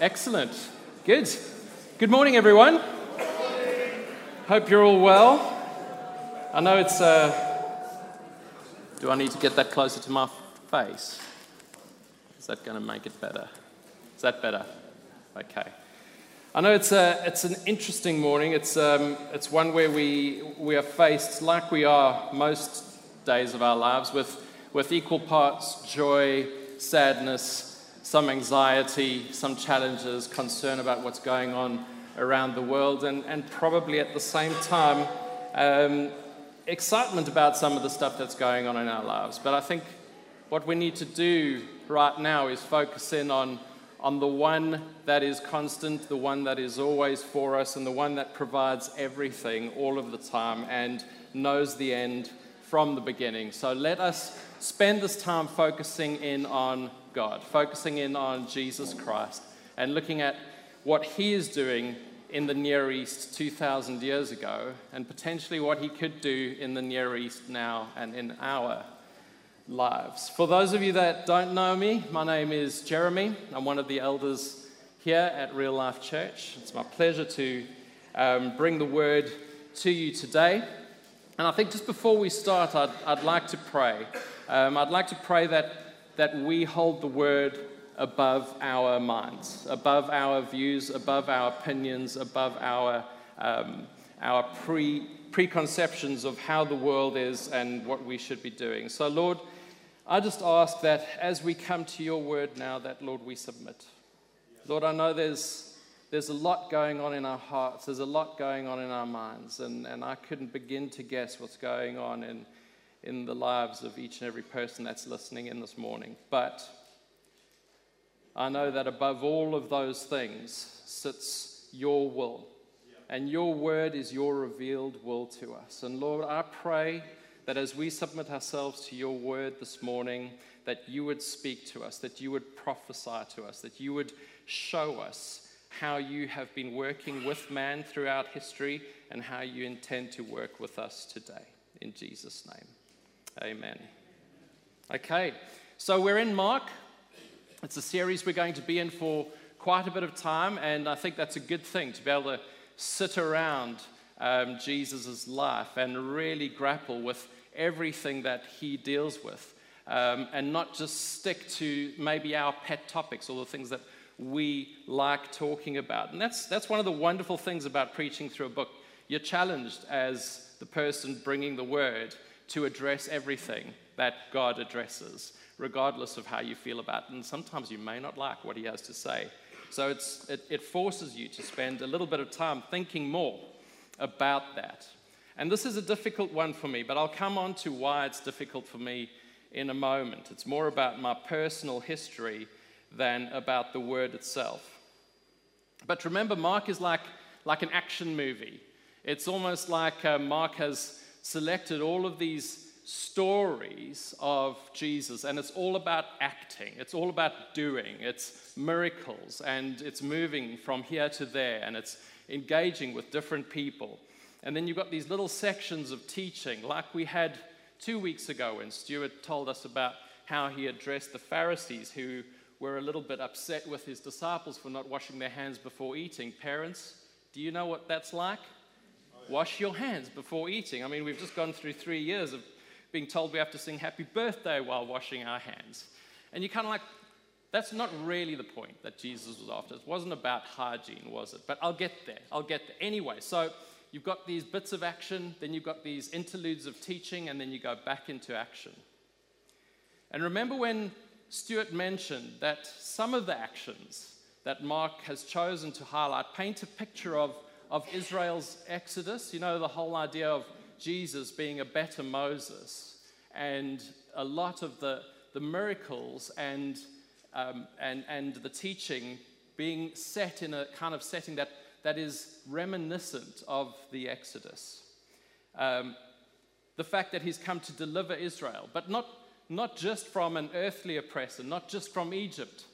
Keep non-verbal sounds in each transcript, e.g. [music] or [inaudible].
Excellent. Good. Good morning, everyone. Hope you're all well. I know it's. Uh, do I need to get that closer to my face? Is that going to make it better? Is that better? Okay. I know it's, a, it's an interesting morning. It's, um, it's one where we, we are faced, like we are most days of our lives, with, with equal parts joy, sadness, some anxiety, some challenges, concern about what's going on around the world, and, and probably at the same time, um, excitement about some of the stuff that's going on in our lives. But I think what we need to do right now is focus in on, on the one that is constant, the one that is always for us, and the one that provides everything all of the time and knows the end from the beginning. So let us spend this time focusing in on God, focusing in on Jesus Christ and looking at what He is doing in the Near East 2,000 years ago and potentially what He could do in the Near East now and in our lives. For those of you that don't know me, my name is Jeremy. I'm one of the elders here at Real Life Church. It's my pleasure to um, bring the word to you today. And I think just before we start, I'd, I'd like to pray. Um, I'd like to pray that that we hold the word above our minds, above our views, above our opinions, above our, um, our pre, preconceptions of how the world is and what we should be doing. So, Lord, I just ask that as we come to your word now, that, Lord, we submit. Lord, I know there's, there's a lot going on in our hearts, there's a lot going on in our minds, and, and I couldn't begin to guess what's going on in in the lives of each and every person that's listening in this morning. But I know that above all of those things sits your will. And your word is your revealed will to us. And Lord, I pray that as we submit ourselves to your word this morning, that you would speak to us, that you would prophesy to us, that you would show us how you have been working with man throughout history and how you intend to work with us today. In Jesus' name. Amen. Okay, so we're in Mark. It's a series we're going to be in for quite a bit of time, and I think that's a good thing to be able to sit around um, Jesus' life and really grapple with everything that he deals with, um, and not just stick to maybe our pet topics or the things that we like talking about. And that's, that's one of the wonderful things about preaching through a book. You're challenged as the person bringing the word to address everything that God addresses, regardless of how you feel about it. And sometimes you may not like what He has to say. So it, it forces you to spend a little bit of time thinking more about that. And this is a difficult one for me, but I'll come on to why it's difficult for me in a moment. It's more about my personal history than about the word itself. But remember, Mark is like, like an action movie. It's almost like uh, Mark has selected all of these stories of Jesus, and it's all about acting, it's all about doing, it's miracles, and it's moving from here to there, and it's engaging with different people. And then you've got these little sections of teaching, like we had two weeks ago when Stuart told us about how he addressed the Pharisees who were a little bit upset with his disciples for not washing their hands before eating. Parents, do you know what that's like? wash your hands before eating. I mean, we've just gone through three years of being told we have to sing happy birthday while washing our hands. And you're kind of like, that's not really the point that Jesus was after. It wasn't about hygiene, was it? But I'll get there. I'll get there. Anyway, so you've got these bits of action, then you've got these interludes of teaching, and then you go back into action. And remember when Stuart mentioned that some of the actions that Mark has chosen to highlight paint a picture of of Israel's exodus, you know, the whole idea of Jesus being a better Moses, and a lot of the, the miracles and, um, and, and the teaching being set in a kind of setting that, that is reminiscent of the Exodus. Um, the fact that he's come to deliver Israel, but not, not just from an earthly oppressor, not just from Egypt,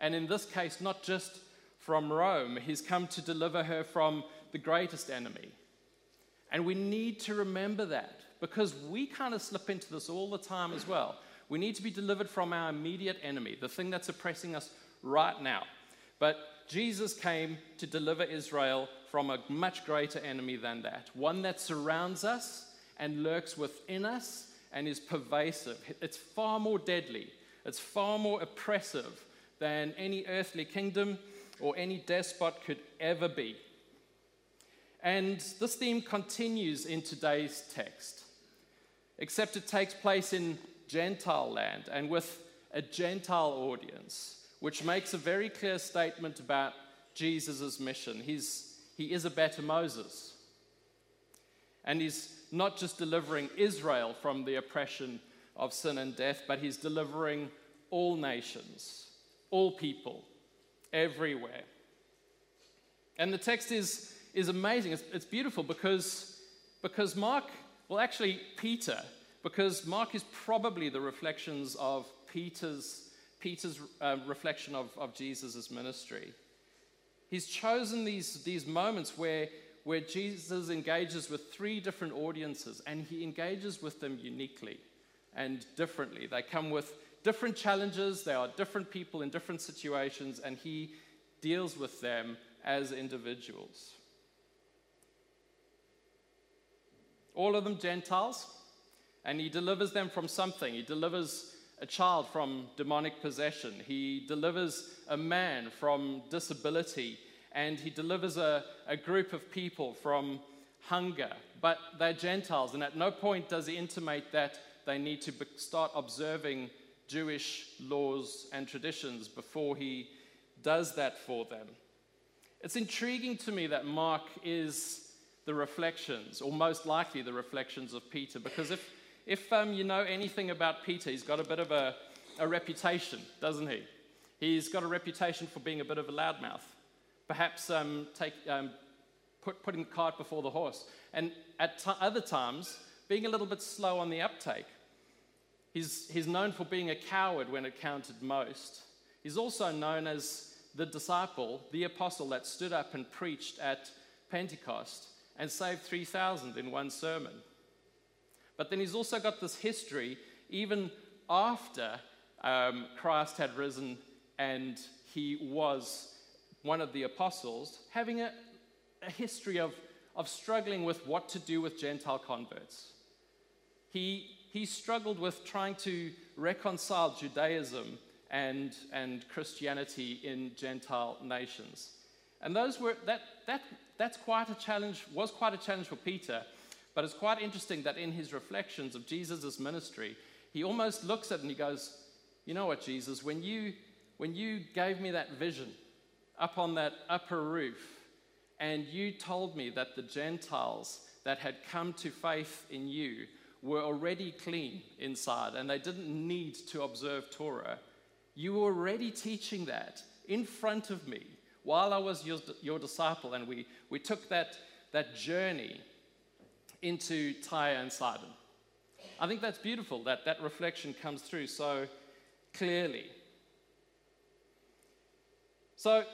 and in this case, not just from Rome. He's come to deliver her from the greatest enemy. And we need to remember that because we kind of slip into this all the time as well. We need to be delivered from our immediate enemy, the thing that's oppressing us right now. But Jesus came to deliver Israel from a much greater enemy than that, one that surrounds us and lurks within us and is pervasive. It's far more deadly, it's far more oppressive than any earthly kingdom or any despot could ever be. And this theme continues in today's text, except it takes place in Gentile land and with a Gentile audience, which makes a very clear statement about Jesus' mission. He's, he is a better Moses. And he's not just delivering Israel from the oppression of sin and death, but he's delivering all nations, all people, everywhere. And the text is, is amazing. It's, it's beautiful because, because Mark, well, actually, Peter, because Mark is probably the reflections of Peter's, Peter's uh, reflection of, of Jesus' ministry. He's chosen these, these moments where, where Jesus engages with three different audiences and he engages with them uniquely and differently. They come with different challenges, they are different people in different situations, and he deals with them as individuals. All of them Gentiles, and he delivers them from something. He delivers a child from demonic possession, he delivers a man from disability, and he delivers a, a group of people from hunger. But they're Gentiles, and at no point does he intimate that they need to start observing Jewish laws and traditions before he does that for them. It's intriguing to me that Mark is the reflections, or most likely the reflections of Peter, because if if um, you know anything about Peter, he's got a bit of a, a reputation, doesn't he? He's got a reputation for being a bit of a loudmouth. Perhaps um, take, um, put, putting the cart before the horse. And at t- other times, being a little bit slow on the uptake. He's, he's known for being a coward when it counted most. He's also known as the disciple, the apostle that stood up and preached at Pentecost and saved 3,000 in one sermon. But then he's also got this history, even after um, Christ had risen and he was one of the apostles, having a, a history of, of struggling with what to do with Gentile converts. He, he struggled with trying to reconcile Judaism and, and Christianity in Gentile nations. And those were, that, that, that's quite a challenge, was quite a challenge for Peter but it's quite interesting that in his reflections of Jesus' ministry, he almost looks at it and he goes, You know what, Jesus, when you, when you gave me that vision up on that upper roof, and you told me that the Gentiles that had come to faith in you were already clean inside and they didn't need to observe Torah, you were already teaching that in front of me while I was your, your disciple, and we, we took that, that journey into Tyre and Sidon. I think that's beautiful that that reflection comes through so clearly. So,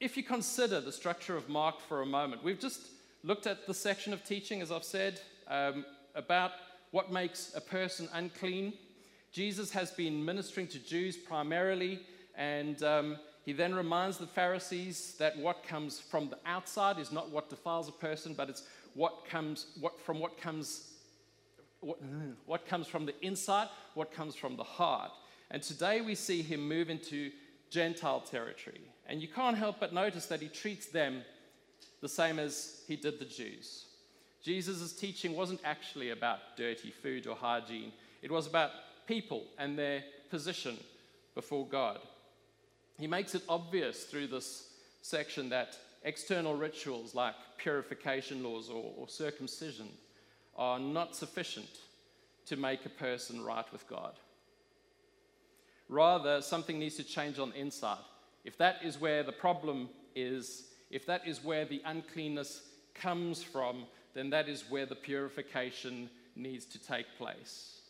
if you consider the structure of Mark for a moment, we've just looked at the section of teaching, as I've said, um, about what makes a person unclean. Jesus has been ministering to Jews primarily, and um, he then reminds the Pharisees that what comes from the outside is not what defiles a person, but it's what comes what, from what comes what, what comes from the inside, what comes from the heart. And today we see him move into Gentile territory. And you can't help but notice that he treats them the same as he did the Jews. Jesus' teaching wasn't actually about dirty food or hygiene, it was about people and their position before God. He makes it obvious through this section that external rituals like purification laws or, or, circumcision are not sufficient to make a person right with God. Rather, something needs to change on the inside. If that is where the problem is, if that is where the uncleanness comes from, then that is where the purification needs to take place.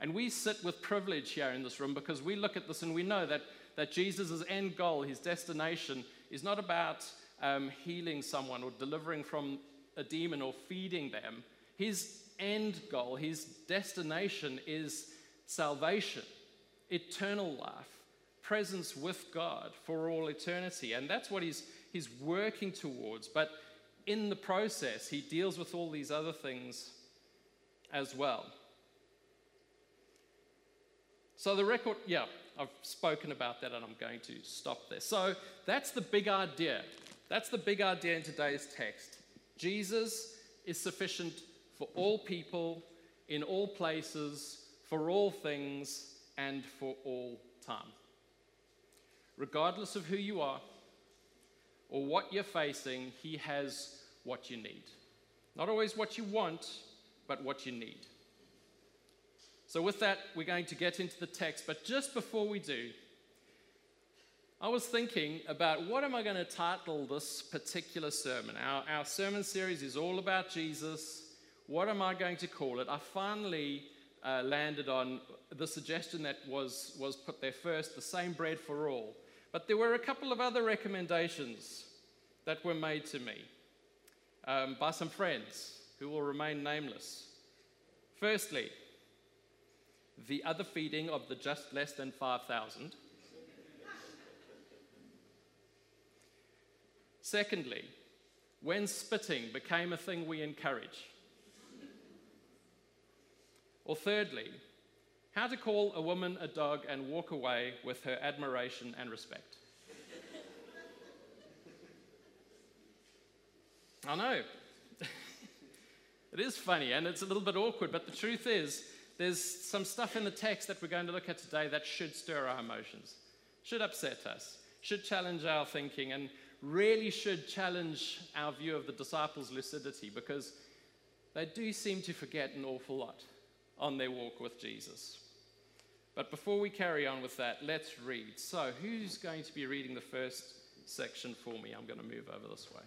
And we sit with privilege here in this room because we look at this and we know that, that Jesus' end goal, his destination, is not about um, healing someone or delivering from a demon or feeding them. His end goal, his destination is salvation, eternal life, presence with God for all eternity. And that's what he's, he's working towards. But in the process, he deals with all these other things as well. So, the record, yeah, I've spoken about that and I'm going to stop there. So, that's the big idea. That's the big idea in today's text. Jesus is sufficient for all people, in all places, for all things, and for all time. Regardless of who you are or what you're facing, He has what you need. Not always what you want, but what you need. So, with that, we're going to get into the text. But just before we do, I was thinking about what am I going to title this particular sermon? Our, our sermon series is all about Jesus. What am I going to call it? I finally uh, landed on the suggestion that was, was put there first the same bread for all. But there were a couple of other recommendations that were made to me um, by some friends who will remain nameless. Firstly, the other feeding of the just less than 5,000. Secondly, when spitting became a thing we encourage. Or thirdly, how to call a woman a dog and walk away with her admiration and respect. I know. [laughs] it is funny and it's a little bit awkward, but the truth is, there's some stuff in the text that we're going to look at today that should stir our emotions, should upset us, should challenge our thinking, and really should challenge our view of the disciples' lucidity because they do seem to forget an awful lot on their walk with Jesus. But before we carry on with that, let's read. So, who's going to be reading the first section for me? I'm going to move over this way.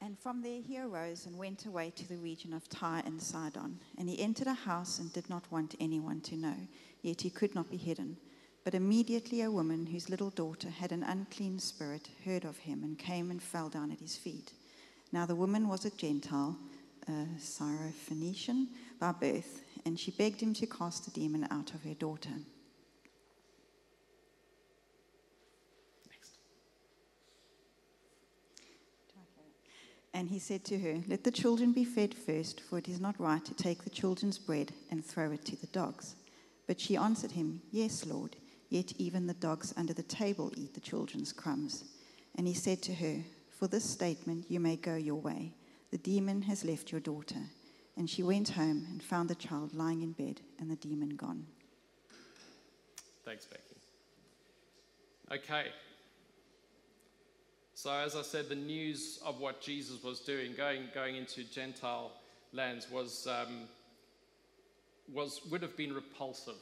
And from there he arose and went away to the region of Tyre and Sidon. And he entered a house and did not want anyone to know, yet he could not be hidden. But immediately a woman whose little daughter had an unclean spirit heard of him and came and fell down at his feet. Now the woman was a Gentile, a Syrophoenician by birth, and she begged him to cast the demon out of her daughter. And he said to her, Let the children be fed first, for it is not right to take the children's bread and throw it to the dogs. But she answered him, Yes, Lord, yet even the dogs under the table eat the children's crumbs. And he said to her, For this statement you may go your way. The demon has left your daughter. And she went home and found the child lying in bed and the demon gone. Thanks, Becky. Okay, so, as I said, the news of what Jesus was doing, going, going into Gentile lands, was, um, was, would have been repulsive.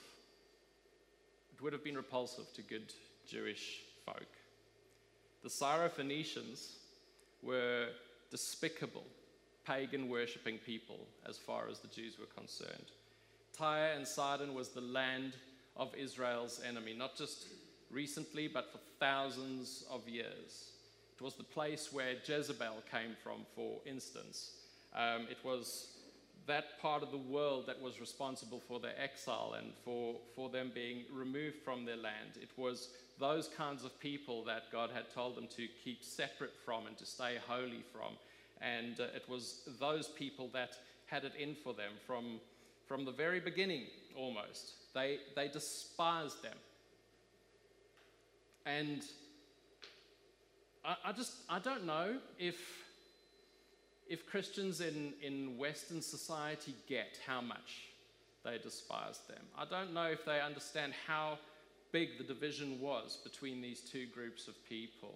It would have been repulsive to good Jewish folk. The Syrophoenicians were despicable, pagan worshipping people as far as the Jews were concerned. Tyre and Sidon was the land of Israel's enemy, not just recently, but for thousands of years. It was the place where Jezebel came from, for instance. Um, it was that part of the world that was responsible for their exile and for, for them being removed from their land. It was those kinds of people that God had told them to keep separate from and to stay holy from. And uh, it was those people that had it in for them from, from the very beginning, almost. They, they despised them. And I, I just, I don't know if, if Christians in, in Western society get how much they despise them. I don't know if they understand how big the division was between these two groups of people.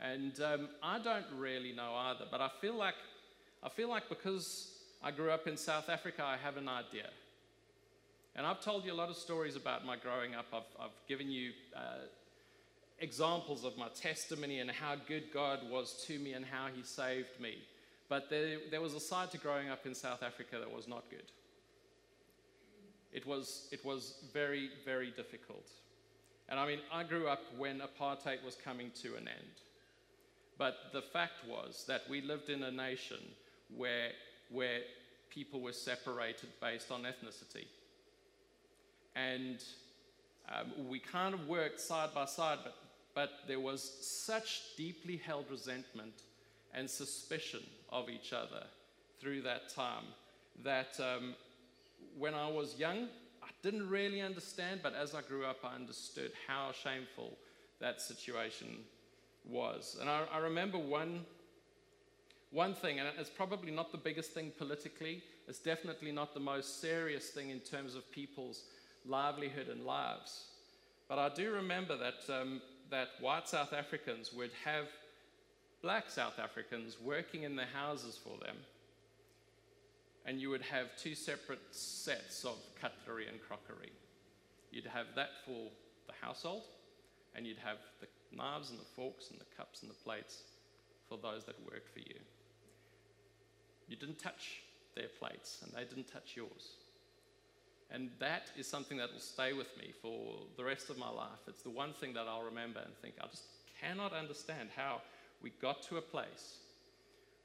And um, I don't really know either, but I feel like I feel like because I grew up in South Africa, I have an idea. And I've told you a lot of stories about my growing up. I've, I've given you uh, examples of my testimony and how good God was to me and how He saved me. But there, there was a side to growing up in South Africa that was not good. It was, it was very, very difficult. And I mean, I grew up when apartheid was coming to an end. But the fact was that we lived in a nation where, where people were separated based on ethnicity. and um, we kind of worked side by side, but, but there was such deeply held resentment and suspicion of each other through that time that um, when I was young, I didn't really understand, but as I grew up, I understood how shameful that situation was. And I, I remember one, one thing, and it's probably not the biggest thing politically, it's definitely not the most serious thing in terms of people's livelihood and lives. But I do remember that, um, that white South Africans would have black South Africans working in the houses for them. And you would have two separate sets of cutlery and crockery. You'd have that for the household, and you'd have the knives and the forks and the cups and the plates for those that worked for you. You didn't touch their plates, and they didn't touch yours. And that is something that will stay with me for the rest of my life. It's the one thing that I'll remember and think, I just cannot understand how we got to a place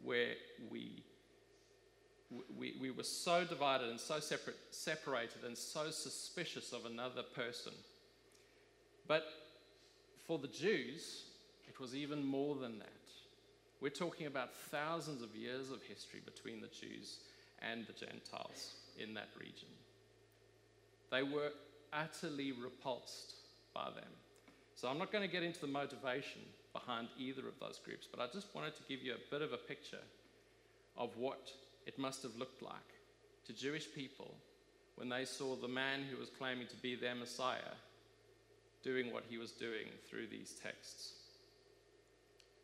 where we, we, we were so divided and so separate, separated and so suspicious of another person. But for the Jews, it was even more than that. We're talking about thousands of years of history between the Jews and the Gentiles in that region. They were utterly repulsed by them. So I'm not going to get into the motivation behind either of those groups, but I just wanted to give you a bit of a picture of what it must have looked like to Jewish people when they saw the man who was claiming to be their Messiah doing what he was doing through these texts.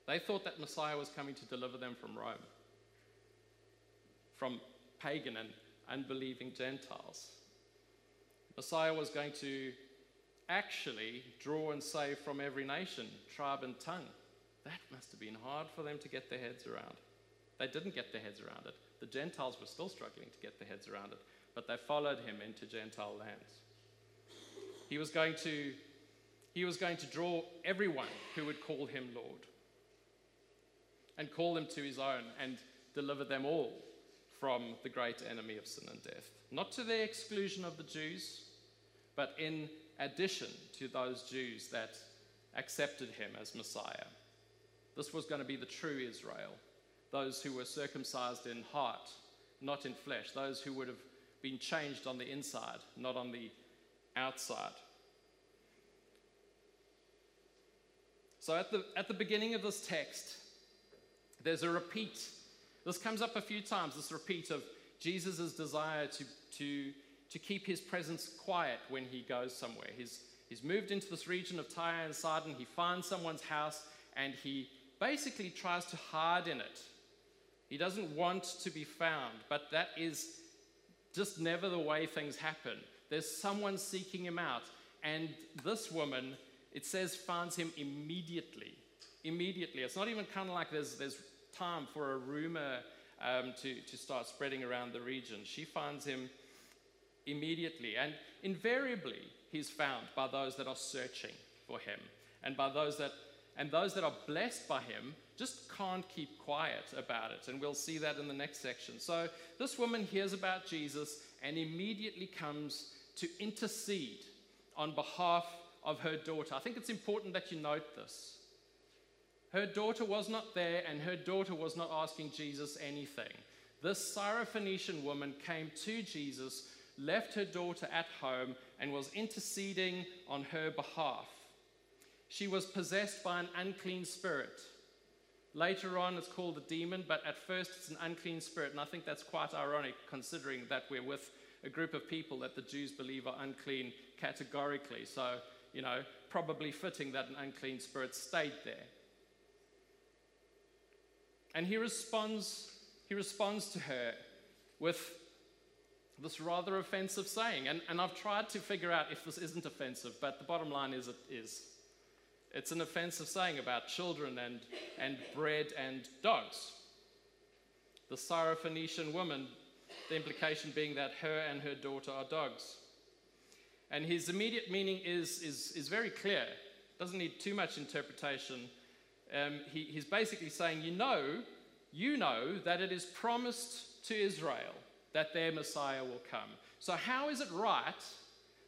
They thought that Messiah was coming to deliver them from Rome, from pagan and unbelieving Gentiles. Messiah was going to actually draw and save from every nation, tribe, and tongue. That must have been hard for them to get their heads around. They didn't get their heads around it. The Gentiles were still struggling to get their heads around it, but they followed him into Gentile lands. He was going to, he was going to draw everyone who would call him Lord and call them to his own and deliver them all from the great enemy of sin and death. Not to the exclusion of the Jews, but in addition to those Jews that accepted him as Messiah. This was going to be the true Israel, those who were circumcised in heart, not in flesh, those who would have been changed on the inside, not on the outside. So at the, at the beginning of this text, there's a repeat. This comes up a few times, this repeat of Jesus' desire to, to to keep his presence quiet when he goes somewhere. He's, he's moved into this region of Tyre and Sidon. He finds someone's house and he basically tries to hide in it. He doesn't want to be found, but that is just never the way things happen. There's someone seeking him out, and this woman, it says, finds him immediately. Immediately. It's not even kind of like there's, there's time for a rumor um, to, to start spreading around the region. She finds him immediately. And invariably, he's found by those that are searching for him and by those that and those that are blessed by him just can't keep quiet about it. And we'll see that in the next section. So this woman hears about Jesus and immediately comes to intercede on behalf of her daughter. I think it's important that you note this. Her daughter was not there, and her daughter was not asking Jesus anything. This Syrophoenician woman came to Jesus left her daughter at home and was interceding on her behalf. She was possessed by an unclean spirit. Later on, it's called a demon, but at first, it's an unclean spirit. And I think that's quite ironic considering that we're with a group of people that the Jews believe are unclean categorically. So, you know, probably fitting that an unclean spirit stayed there. And he responds, he responds to her with this rather offensive saying. And, and I've tried to figure out if this isn't offensive, but the bottom line is it is. It's an offensive saying about children and, and bread and dogs. The Syrophoenician woman, the implication being that her and her daughter are dogs. And his immediate meaning is, is, is very clear, doesn't need too much interpretation. Um, he, he's basically saying, You know, you know that it is promised to Israel that their Messiah will come. So, how is it right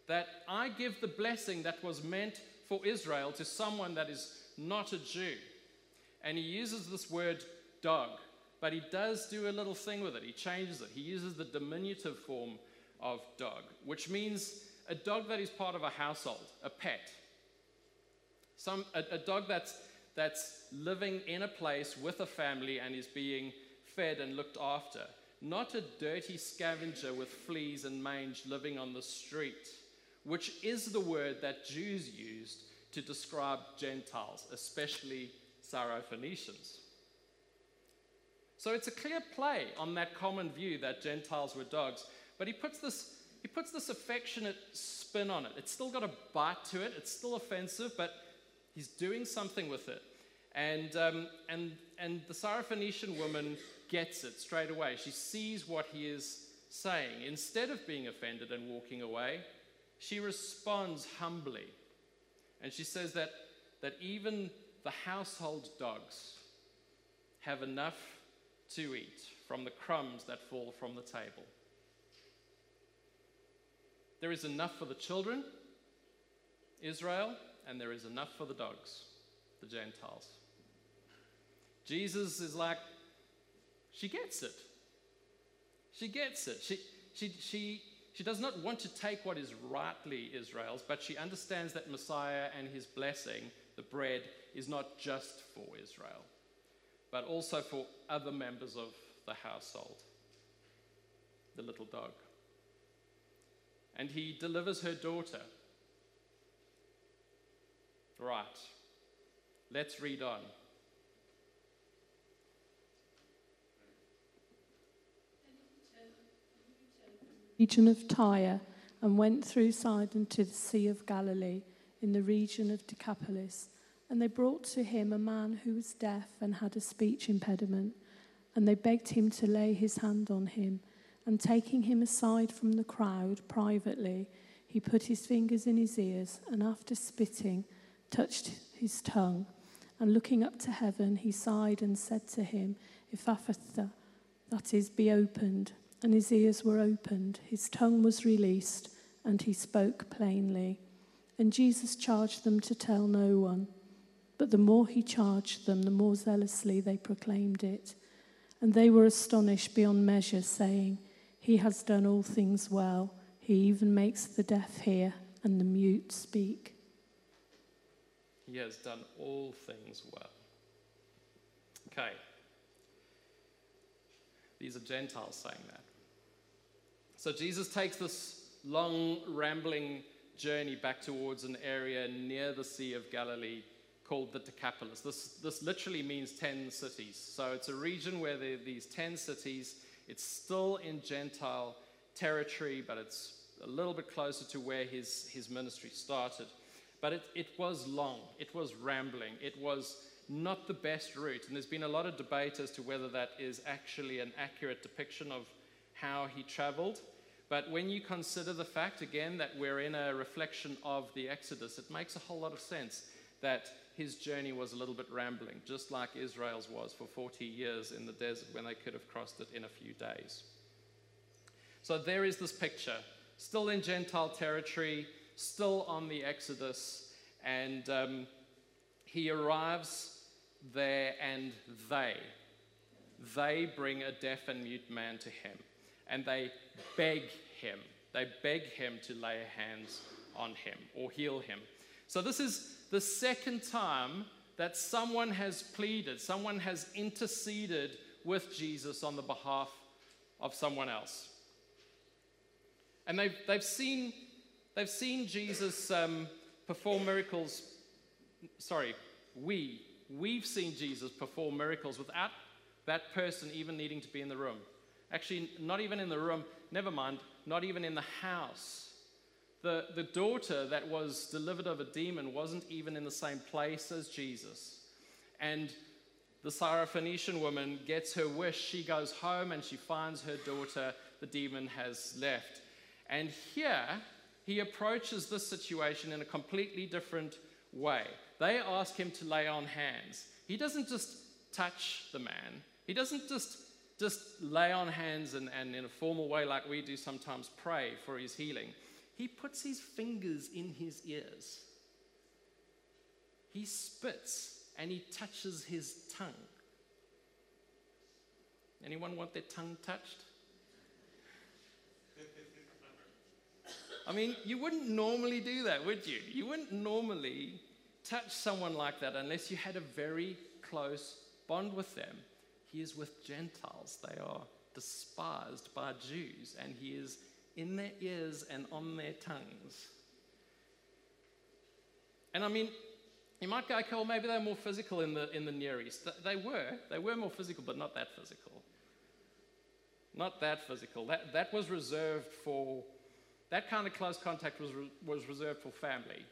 that I give the blessing that was meant for Israel to someone that is not a Jew. And he uses this word dog, but he does do a little thing with it. He changes it. He uses the diminutive form of dog, which means a dog that is part of a household, a pet. Some, a, a dog that's, that's living in a place with a family and is being fed and looked after. Not a dirty scavenger with fleas and mange living on the street, which is the word that Jews used to describe Gentiles, especially Syrophoenicians. So it's a clear play on that common view that Gentiles were dogs, but he puts this, he puts this affectionate spin on it. It's still got a bite to it, it's still offensive, but he's doing something with it. And, um, and, and the Syrophoenician woman gets it straight away. She sees what he is saying. Instead of being offended and walking away, she responds humbly. And she says that, that even the household dogs have enough to eat from the crumbs that fall from the table. There is enough for the children, Israel, and there is enough for the dogs, the Gentiles. Jesus is like, she gets it. She gets it. She, she, she, she does not want to take what is rightly Israel's, but she understands that Messiah and his blessing, the bread, is not just for Israel, but also for other members of the household, the little dog. And he delivers her daughter. Right. Let's read on. Region of Tyre and went through Sidon to the Sea of Galilee in the region of Decapolis. And they brought to him a man who was deaf and had a speech impediment. And they begged him to lay his hand on him. And taking him aside from the crowd privately, he put his fingers in his ears and after spitting, touched his tongue. And looking up to heaven, he sighed and said to him, Ephphatha, that is, be opened and his ears were opened, his tongue was released, and he spoke plainly. And Jesus charged them to tell no one. But the more he charged them, the more zealously they proclaimed it. And they were astonished beyond measure, saying, He has done all things well. He even makes the deaf hear and the mute speak. He has done all things well. Okay. These are Gentiles saying that. So Jesus takes this long, rambling journey back towards an area near the Sea of Galilee called the Decapolis. This, this literally means 10 cities. So it's a region where there are these 10 cities. It's still in Gentile territory, but it's a little bit closer to where his, his ministry started. But it, it was long, it was rambling, it was not the best route. And there's been a lot of debate as to whether that is actually an accurate depiction of how he traveled. But when you consider the fact, again, that we're in a reflection of the Exodus, it makes a whole lot of sense that his journey was a little bit rambling, just like Israel's was for 40 years in the desert when they could have crossed it in a few days. So there is this picture, still in Gentile territory, still on the Exodus, and um, he arrives there, and they, they bring a deaf and mute man to him and they beg him. They beg him to lay hands on him or heal him. So, this is the second time that someone has pleaded, someone has interceded with Jesus on the behalf of someone else. And they've, they've, seen, they've seen Jesus um, perform miracles. Sorry, we, we've seen Jesus perform miracles without that person even needing to be in the room. Actually, not even in the room, never mind, not even in the house. The, the daughter that was delivered of a demon wasn't even in the same place as Jesus. And the Syrophoenician woman gets her wish. She goes home and she finds her daughter, the demon has left. And here, he approaches this situation in a completely different way. They ask him to lay on hands. He doesn't just touch the man, he doesn't just just lay on hands and, and in a formal way, like we do sometimes, pray for his healing. he puts his fingers in his ears. He spits and he touches his tongue. Anyone want their tongue touched? [laughs] I mean, you wouldn't normally do that, would you? You wouldn't normally touch someone like that unless you had a very close bond with them. He is with Gentiles. They are despised by Jews, and he is in their ears and on their tongues. And I mean, you might go, okay, well, maybe they're more physical in the, in the Near East. They were. They were more physical, but not that physical. Not that physical. That, that was reserved for, that kind of close contact was, was reserved for family.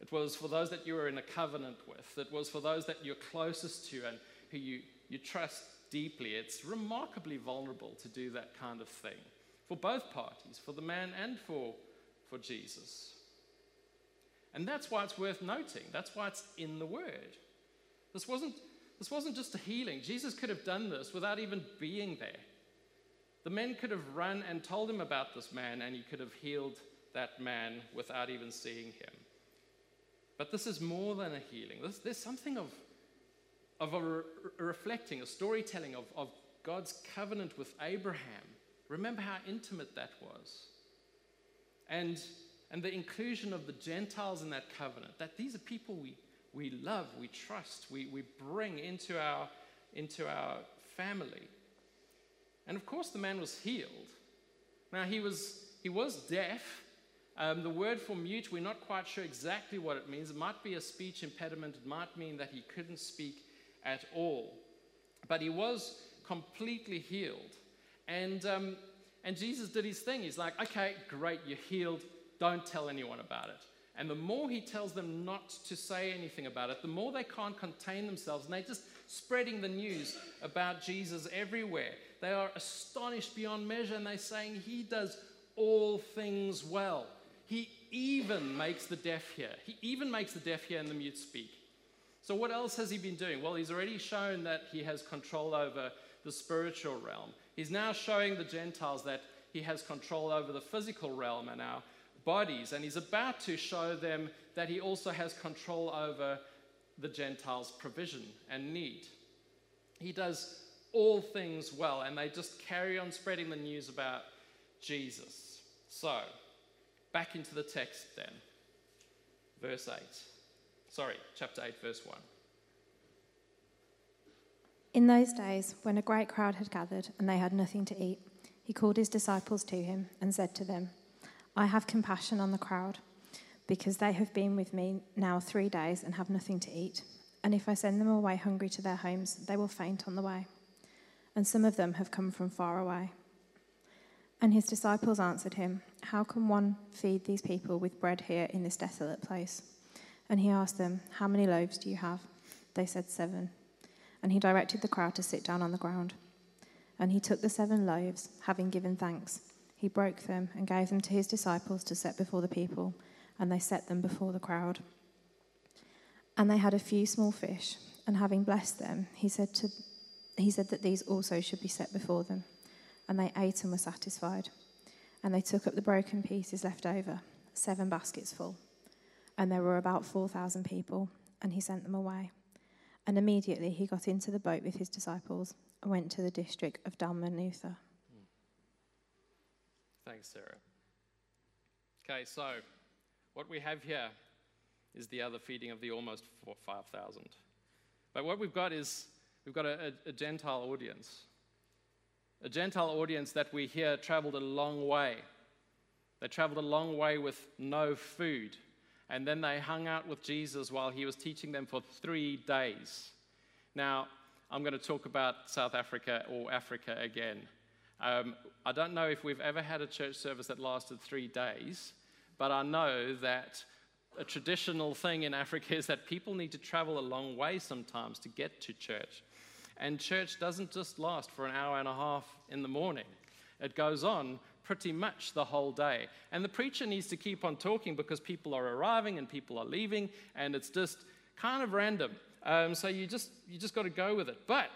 It was for those that you were in a covenant with. It was for those that you're closest to and who you, you trust deeply. It's remarkably vulnerable to do that kind of thing for both parties, for the man and for, for Jesus. And that's why it's worth noting. That's why it's in the Word. This wasn't, this wasn't just a healing. Jesus could have done this without even being there. The men could have run and told him about this man, and he could have healed that man without even seeing him. But this is more than a healing. There's, there's something of, of a, re- reflecting, a storytelling of, of God's covenant with Abraham. Remember how intimate that was. And, and the inclusion of the Gentiles in that covenant, that these are people we, we love, we trust, we, we bring into our, into our family. And of course, the man was healed. Now, he was, he was deaf, um, the word for mute, we're not quite sure exactly what it means. It might be a speech impediment, it might mean that he couldn't speak at all. But he was completely healed. And, um, and Jesus did his thing. He's like, okay, great, you're healed. Don't tell anyone about it. And the more he tells them not to say anything about it, the more they can't contain themselves. And they're just spreading the news about Jesus everywhere. They are astonished beyond measure and they're saying, He does all things well. He even makes the deaf hear. He even makes the deaf hear and the mute speak. So, what else has he been doing? Well, he's already shown that he has control over the spiritual realm. He's now showing the Gentiles that he has control over the physical realm and our bodies. And he's about to show them that he also has control over the Gentiles' provision and need. He does all things well, and they just carry on spreading the news about Jesus. So, Back into the text then. Verse 8. Sorry, chapter 8, verse 1. In those days, when a great crowd had gathered and they had nothing to eat, he called his disciples to him and said to them, I have compassion on the crowd, because they have been with me now three days and have nothing to eat. And if I send them away hungry to their homes, they will faint on the way. And some of them have come from far away. And his disciples answered him, How can one feed these people with bread here in this desolate place? And he asked them, How many loaves do you have? They said, Seven. And he directed the crowd to sit down on the ground. And he took the seven loaves, having given thanks. He broke them and gave them to his disciples to set before the people, and they set them before the crowd. And they had a few small fish, and having blessed them, he said, to, he said that these also should be set before them and they ate and were satisfied. And they took up the broken pieces left over, seven baskets full. And there were about 4,000 people, and he sent them away. And immediately he got into the boat with his disciples and went to the district of Dalmanutha. Thanks, Sarah. Okay, so what we have here is the other feeding of the almost 5,000. But what we've got is we've got a, a, a Gentile audience a Gentile audience that we hear traveled a long way. They traveled a long way with no food. And then they hung out with Jesus while he was teaching them for three days. Now, I'm going to talk about South Africa or Africa again. Um, I don't know if we've ever had a church service that lasted three days, but I know that a traditional thing in Africa is that people need to travel a long way sometimes to get to church. And church doesn't just last for an hour and a half in the morning, it goes on pretty much the whole day. And the preacher needs to keep on talking because people are arriving and people are leaving, and it's just kind of random. Um, so you just, you just got to go with it. But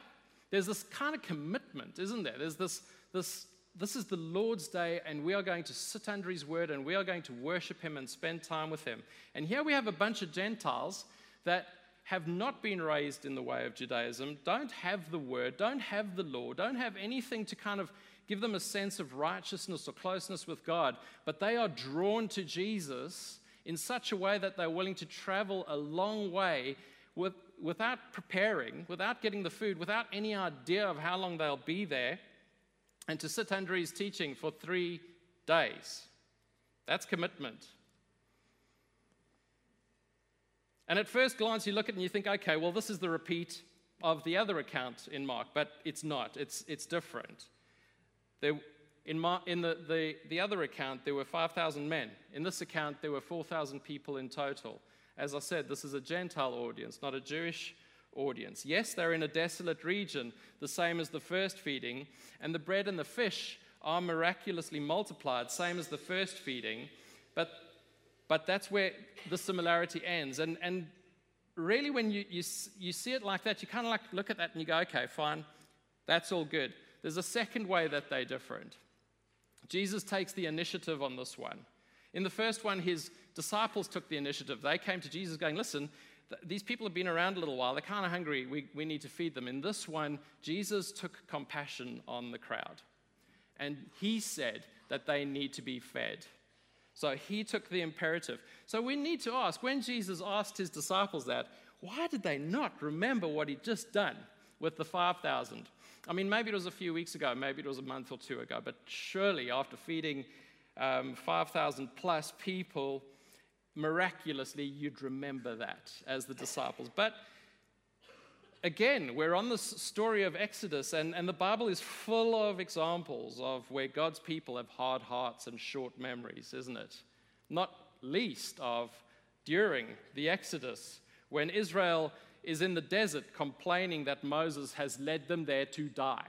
there's this kind of commitment, isn't there? There's this, this this is the Lord's day, and we are going to sit under his word and we are going to worship him and spend time with him. And here we have a bunch of Gentiles that have not been raised in the way of Judaism, don't have the word, don't have the law, don't have anything to kind of give them a sense of righteousness or closeness with God, but they are drawn to Jesus in such a way that they're willing to travel a long way with, without preparing, without getting the food, without any idea of how long they'll be there, and to sit under his teaching for three days. That's commitment. And at first glance, you look at it and you think, okay, well, this is the repeat of the other account in Mark, but it's not. It's, it's different. There, in, Mark, in the, the, the other account, there were 5,000 men. In this account, there were 4,000 people in total. As I said, this is a Gentile audience, not a Jewish audience. Yes, they're in a desolate region, the same as the first feeding, and the bread and the fish are miraculously multiplied, same as the first feeding, but but that's where the similarity ends. And, and really, when you, you, you see it like that, you kind of like look at that and you go, okay, fine, that's all good. There's a second way that they're different. Jesus takes the initiative on this one. In the first one, his disciples took the initiative. They came to Jesus going, listen, th- these people have been around a little while. They're kind of hungry. We, we need to feed them. In this one, Jesus took compassion on the crowd. And he said that they need to be fed. So he took the imperative. So we need to ask when Jesus asked his disciples that, why did they not remember what he'd just done with the 5,000? I mean, maybe it was a few weeks ago, maybe it was a month or two ago, but surely after feeding um, 5,000 plus people, miraculously you'd remember that as the disciples. But again, we're on this story of Exodus, and, and the Bible is full of examples of where God's people have hard hearts and short memories, isn't it? Not least of during the Exodus, when Israel is in the desert complaining that Moses has led them there to die,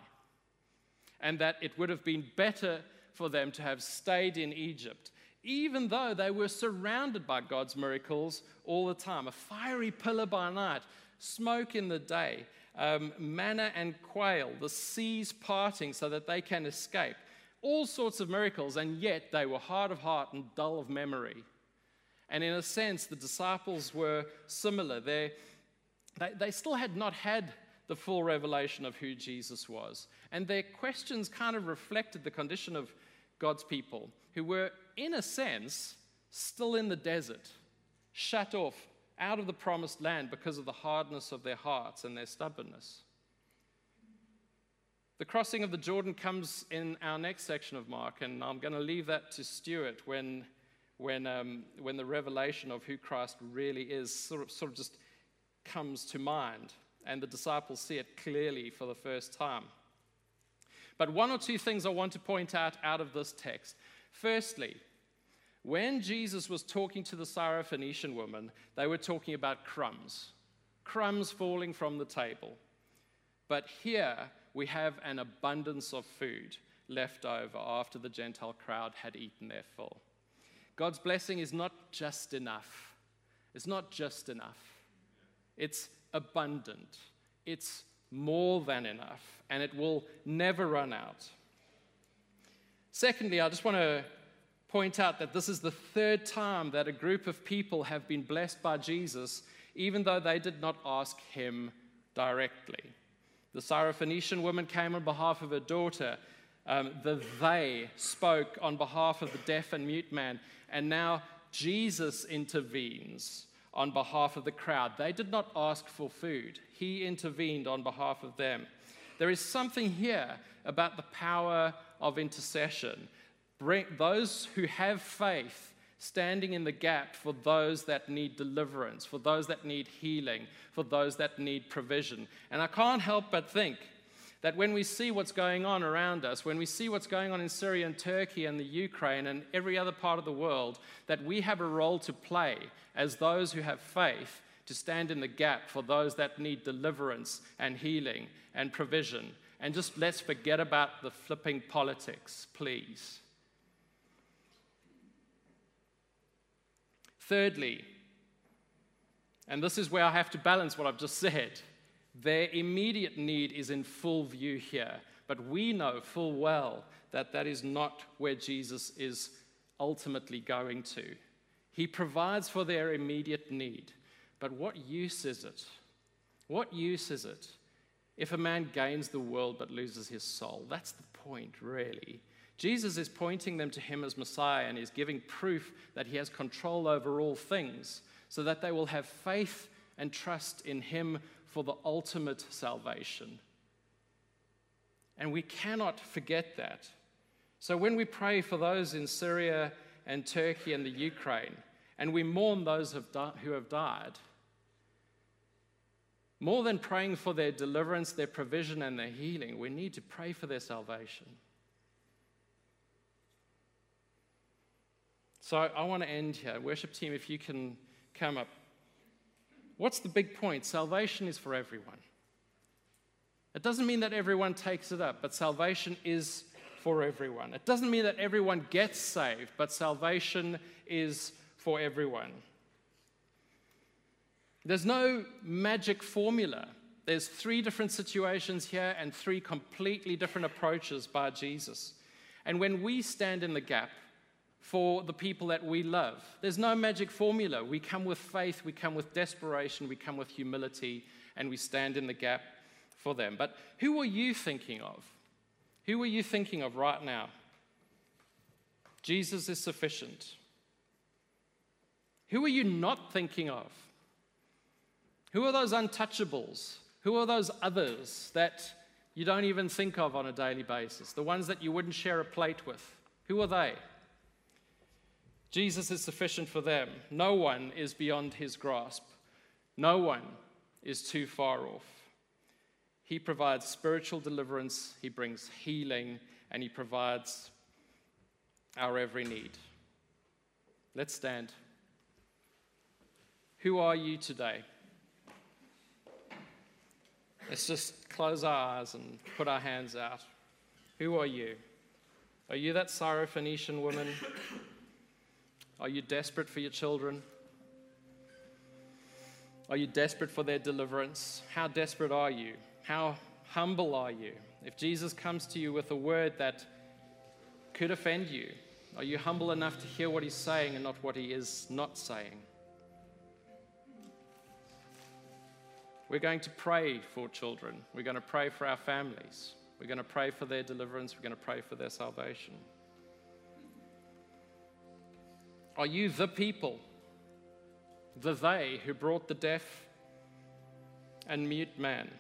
and that it would have been better for them to have stayed in Egypt. Even though they were surrounded by God's miracles all the time, a fiery pillar by night, smoke in the day, um, manna and quail, the seas parting so that they can escape. All sorts of miracles, and yet they were hard of heart and dull of memory. And in a sense, the disciples were similar. They, they, they still had not had the full revelation of who Jesus was. And their questions kind of reflected the condition of God's people, who were, in a sense, still in the desert, shut off out of the promised land because of the hardness of their hearts and their stubbornness. The crossing of the Jordan comes in our next section of Mark, and I'm going to leave that to Stuart when, when, um, when the revelation of who Christ really is sort of, sort of just comes to mind, and the disciples see it clearly for the first time. But one or two things I want to point out out of this text. Firstly, when Jesus was talking to the Syrophoenician woman, they were talking about crumbs, crumbs falling from the table. But here we have an abundance of food left over after the Gentile crowd had eaten their fill. God's blessing is not just enough. It's not just enough. It's abundant. It's more than enough, and it will never run out. Secondly, I just want to point out that this is the third time that a group of people have been blessed by Jesus, even though they did not ask him directly. The Syrophoenician woman came on behalf of her daughter. Um, the they spoke on behalf of the deaf and mute man. And now Jesus intervenes on behalf of the crowd. They did not ask for food, he intervened on behalf of them. There is something here about the power of intercession bring those who have faith standing in the gap for those that need deliverance, for those that need healing, for those that need provision. And I can't help but think that when we see what's going on around us, when we see what's going on in Syria and Turkey and the Ukraine and every other part of the world, that we have a role to play as those who have faith to stand in the gap for those that need deliverance and healing and provision. And just let's forget about the flipping politics, please. Thirdly, and this is where I have to balance what I've just said, their immediate need is in full view here. But we know full well that that is not where Jesus is ultimately going to. He provides for their immediate need. But what use is it? What use is it if a man gains the world but loses his soul? That's the point, really. Jesus is pointing them to him as Messiah and is giving proof that he has control over all things so that they will have faith and trust in him for the ultimate salvation. And we cannot forget that. So when we pray for those in Syria and Turkey and the Ukraine, and we mourn those who have died, more than praying for their deliverance, their provision, and their healing, we need to pray for their salvation. So I want to end here. Worship team, if you can come up. What's the big point? Salvation is for everyone. It doesn't mean that everyone takes it up, but salvation is for everyone. It doesn't mean that everyone gets saved, but salvation is for everyone. There's no magic formula. There's three different situations here and three completely different approaches by Jesus. And when we stand in the gap for the people that we love, there's no magic formula. We come with faith, we come with desperation, we come with humility, and we stand in the gap for them. But who are you thinking of? Who are you thinking of right now? Jesus is sufficient. Who are you not thinking of? Who are those untouchables? Who are those others that you don't even think of on a daily basis? The ones that you wouldn't share a plate with? Who are they? Jesus is sufficient for them. No one is beyond his grasp. No one is too far off. He provides spiritual deliverance, He brings healing, and He provides our every need. Let's stand. Who are you today? Let's just close our eyes and put our hands out. Who are you? Are you that Syrophoenician woman? Are you desperate for your children? Are you desperate for their deliverance? How desperate are you? How humble are you? If Jesus comes to you with a word that could offend you, are you humble enough to hear what he's saying and not what he is not saying? We're going to pray for children. We're going to pray for our families. We're going to pray for their deliverance. We're going to pray for their salvation. Are you the people, the they who brought the deaf and mute man?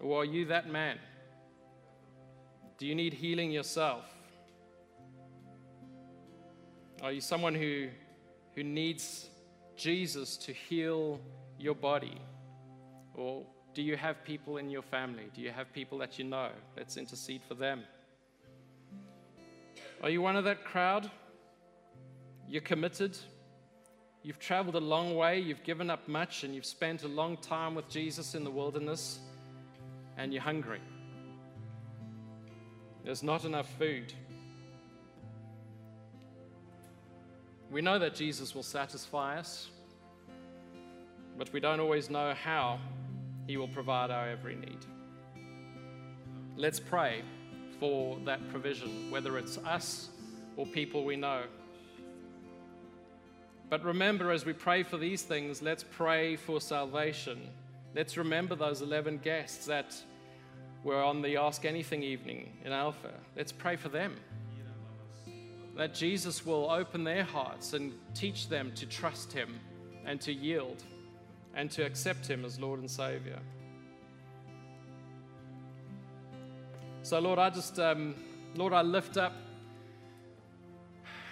Or are you that man? Do you need healing yourself? Are you someone who, who needs Jesus to heal your body? Or do you have people in your family? Do you have people that you know? Let's intercede for them. Are you one of that crowd? You're committed. You've traveled a long way. You've given up much, and you've spent a long time with Jesus in the wilderness, and you're hungry. There's not enough food. We know that Jesus will satisfy us, but we don't always know how he will provide our every need. Let's pray for that provision, whether it's us or people we know. But remember, as we pray for these things, let's pray for salvation. Let's remember those 11 guests that were on the Ask Anything evening in Alpha. Let's pray for them. That Jesus will open their hearts and teach them to trust Him and to yield and to accept Him as Lord and Savior. So, Lord, I just, um, Lord, I lift up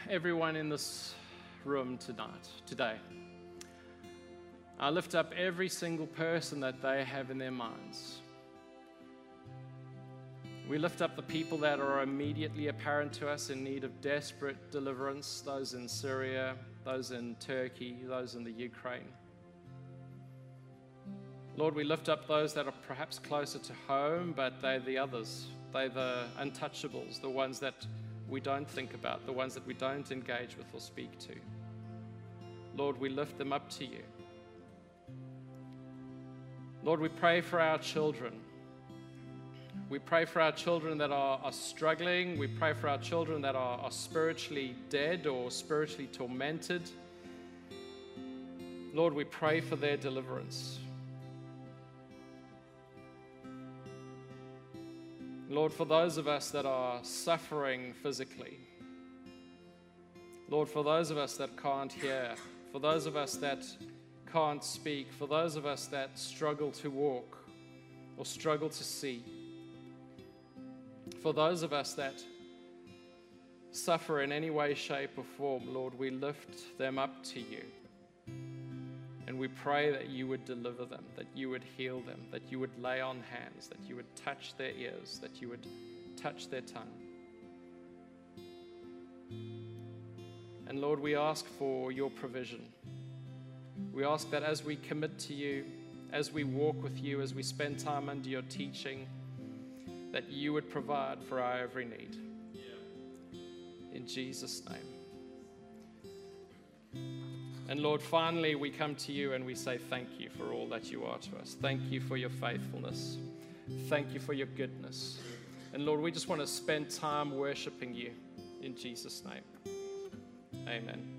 everyone in this room tonight, today. I lift up every single person that they have in their minds. We lift up the people that are immediately apparent to us in need of desperate deliverance, those in Syria, those in Turkey, those in the Ukraine. Lord, we lift up those that are perhaps closer to home, but they're the others. They're the untouchables, the ones that we don't think about, the ones that we don't engage with or speak to. Lord, we lift them up to you. Lord, we pray for our children. We pray for our children that are, are struggling. We pray for our children that are, are spiritually dead or spiritually tormented. Lord, we pray for their deliverance. Lord, for those of us that are suffering physically, Lord, for those of us that can't hear, for those of us that can't speak, for those of us that struggle to walk or struggle to see, for those of us that suffer in any way, shape, or form, Lord, we lift them up to you. And we pray that you would deliver them, that you would heal them, that you would lay on hands, that you would touch their ears, that you would touch their tongue. And Lord, we ask for your provision. We ask that as we commit to you, as we walk with you, as we spend time under your teaching, that you would provide for our every need. In Jesus' name. And Lord, finally, we come to you and we say thank you for all that you are to us. Thank you for your faithfulness. Thank you for your goodness. And Lord, we just want to spend time worshiping you in Jesus' name. Amen.